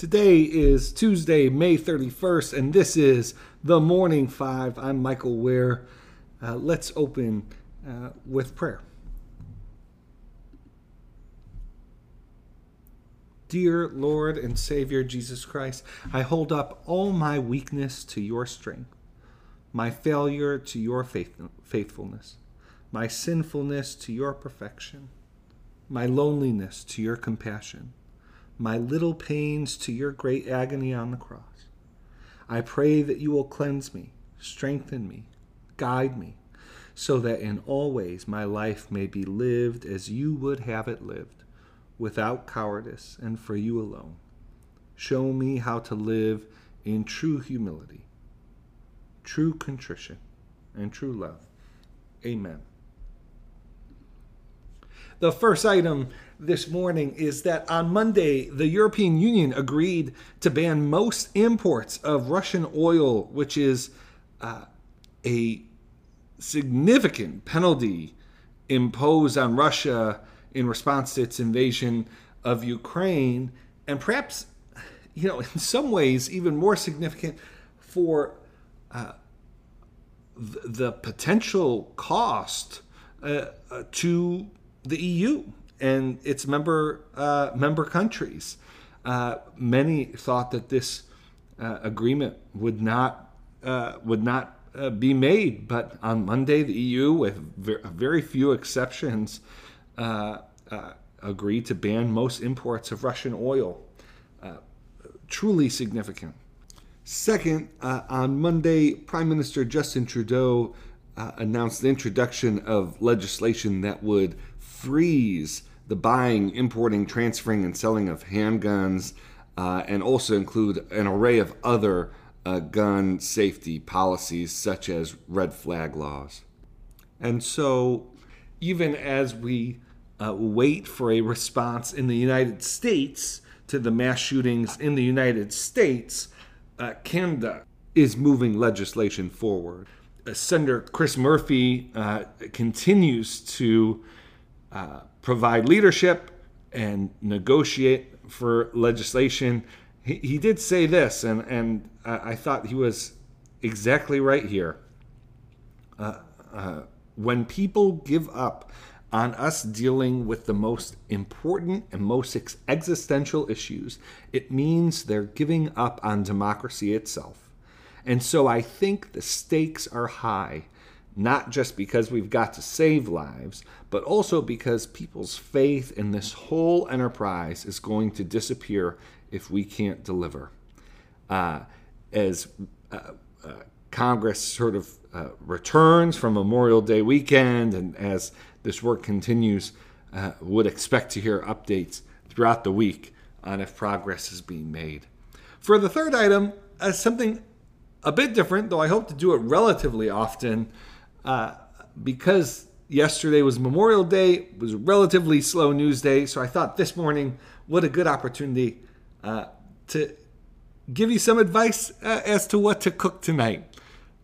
Today is Tuesday, May 31st, and this is the Morning Five. I'm Michael Wear. Uh, let's open uh, with prayer. Dear Lord and Savior Jesus Christ, I hold up all my weakness to your strength, my failure to your faith- faithfulness, my sinfulness to your perfection, my loneliness to your compassion, my little pains to your great agony on the cross. I pray that you will cleanse me, strengthen me, guide me, so that in all ways my life may be lived as you would have it lived without cowardice and for you alone. Show me how to live in true humility, true contrition, and true love. Amen. The first item this morning is that on Monday, the European Union agreed to ban most imports of Russian oil, which is uh, a significant penalty imposed on Russia in response to its invasion of Ukraine, and perhaps, you know, in some ways, even more significant for uh, the, potential cost uh, uh, to the EU and its member uh, member countries. Uh, many thought that this uh, agreement would not would not be made, but on Monday, the EU, with very few exceptions, uh, uh, agreed to ban most imports of Russian oil. Uh, truly significant. Second, uh, on Monday, Prime Minister Justin Trudeau uh, announced the introduction of legislation that would freeze the buying, importing, transferring, and selling of handguns, uh, and also include an array of other gun safety policies, such as red flag laws. And so, even as we uh, wait for a response in the United States to the mass shootings in the United States, uh, Canada is moving legislation forward. Uh, Senator Chris Murphy uh, continues to uh, provide leadership and negotiate for legislation. He, he did say this, and, and I thought he was exactly right here. Uh, when people give up on us dealing with the most important and most ex- existential issues, it means they're giving up on democracy itself. And so I think the stakes are high, not just because we've got to save lives, but also because people's faith in this whole enterprise is going to disappear if we can't deliver. Uh, as uh, uh, Congress sort of uh, returns from Memorial Day weekend and as this work continues, uh, would expect to hear updates throughout the week on if progress is being made. For the third item, uh, something a bit different, though I hope to do it relatively often, uh, because yesterday was Memorial Day, it was a relatively slow news day, so I thought this morning, what a good opportunity uh, to give you some advice uh, as to what to cook tonight.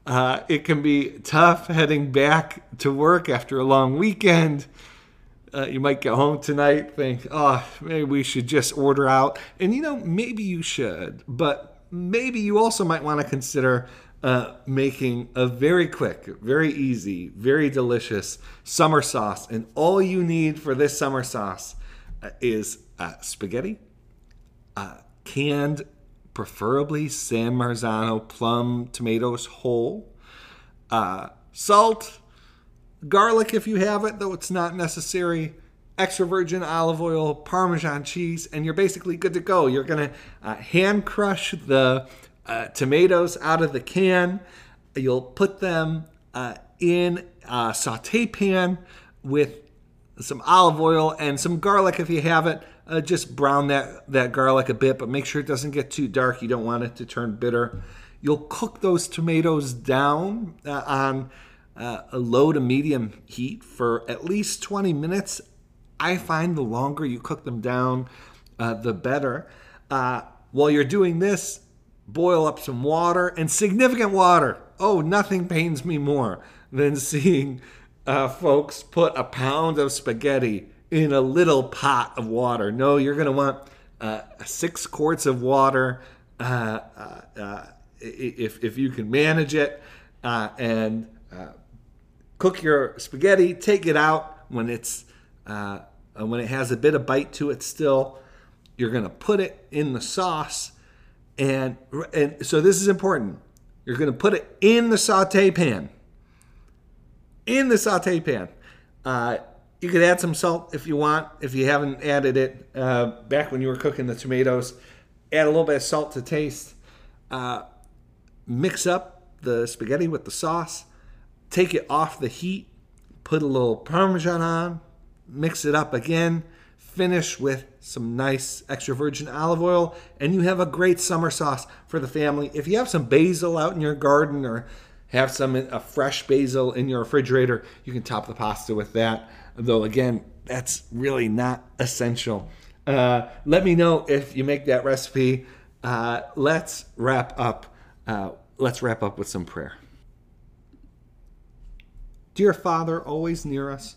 Uh, it can be tough heading back to work after a long weekend. Uh, you might get home tonight, think, oh, maybe we should just order out. And you know, maybe you should, but maybe you also might want to consider uh, making a very quick, very easy, very delicious summer sauce. And all you need for this summer sauce uh, is uh, spaghetti, uh, canned preferably San Marzano plum tomatoes whole, uh, salt, garlic if you have it, though it's not necessary, extra virgin olive oil, Parmesan cheese, and you're basically good to go. You're going to uh, hand crush the uh, tomatoes out of the can. You'll put them uh, in a saute pan with some olive oil and some garlic if you have it. Uh, just brown that, that garlic a bit, but make sure it doesn't get too dark. You don't want it to turn bitter. You'll cook those tomatoes down uh, on uh, a low to medium heat for at least 20 minutes. I find the longer you cook them down, uh, the better. Uh, while you're doing this, boil up some water and significant water. Oh, nothing pains me more than seeing uh, folks put a pound of spaghetti in a little pot of water. No, you're going to want uh, six quarts of water, uh, uh, if, if you can manage it, and cook your spaghetti. Take it out when it's when it has a bit of bite to it still. You're gonna put it in the sauce, and and so this is important. You're gonna put it in the saute pan. In the saute pan. You could add some salt if you want, if you haven't added it uh, back when you were cooking the tomatoes. Add a little bit of salt to taste. Uh, mix up the spaghetti with the sauce. Take it off the heat. Put a little parmesan on. Mix it up again. Finish with some nice extra virgin olive oil, and you have a great summer sauce for the family. If you have some basil out in your garden or have some a fresh basil in your refrigerator, you can top the pasta with that though again, that's really not essential. Uh, let me know if you make that recipe. Uh, let's wrap up. Uh, let's wrap up with some prayer. Dear Father, always near us,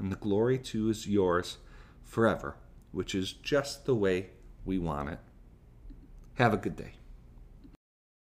and the glory too is yours forever, which is just the way we want it. Have a good day.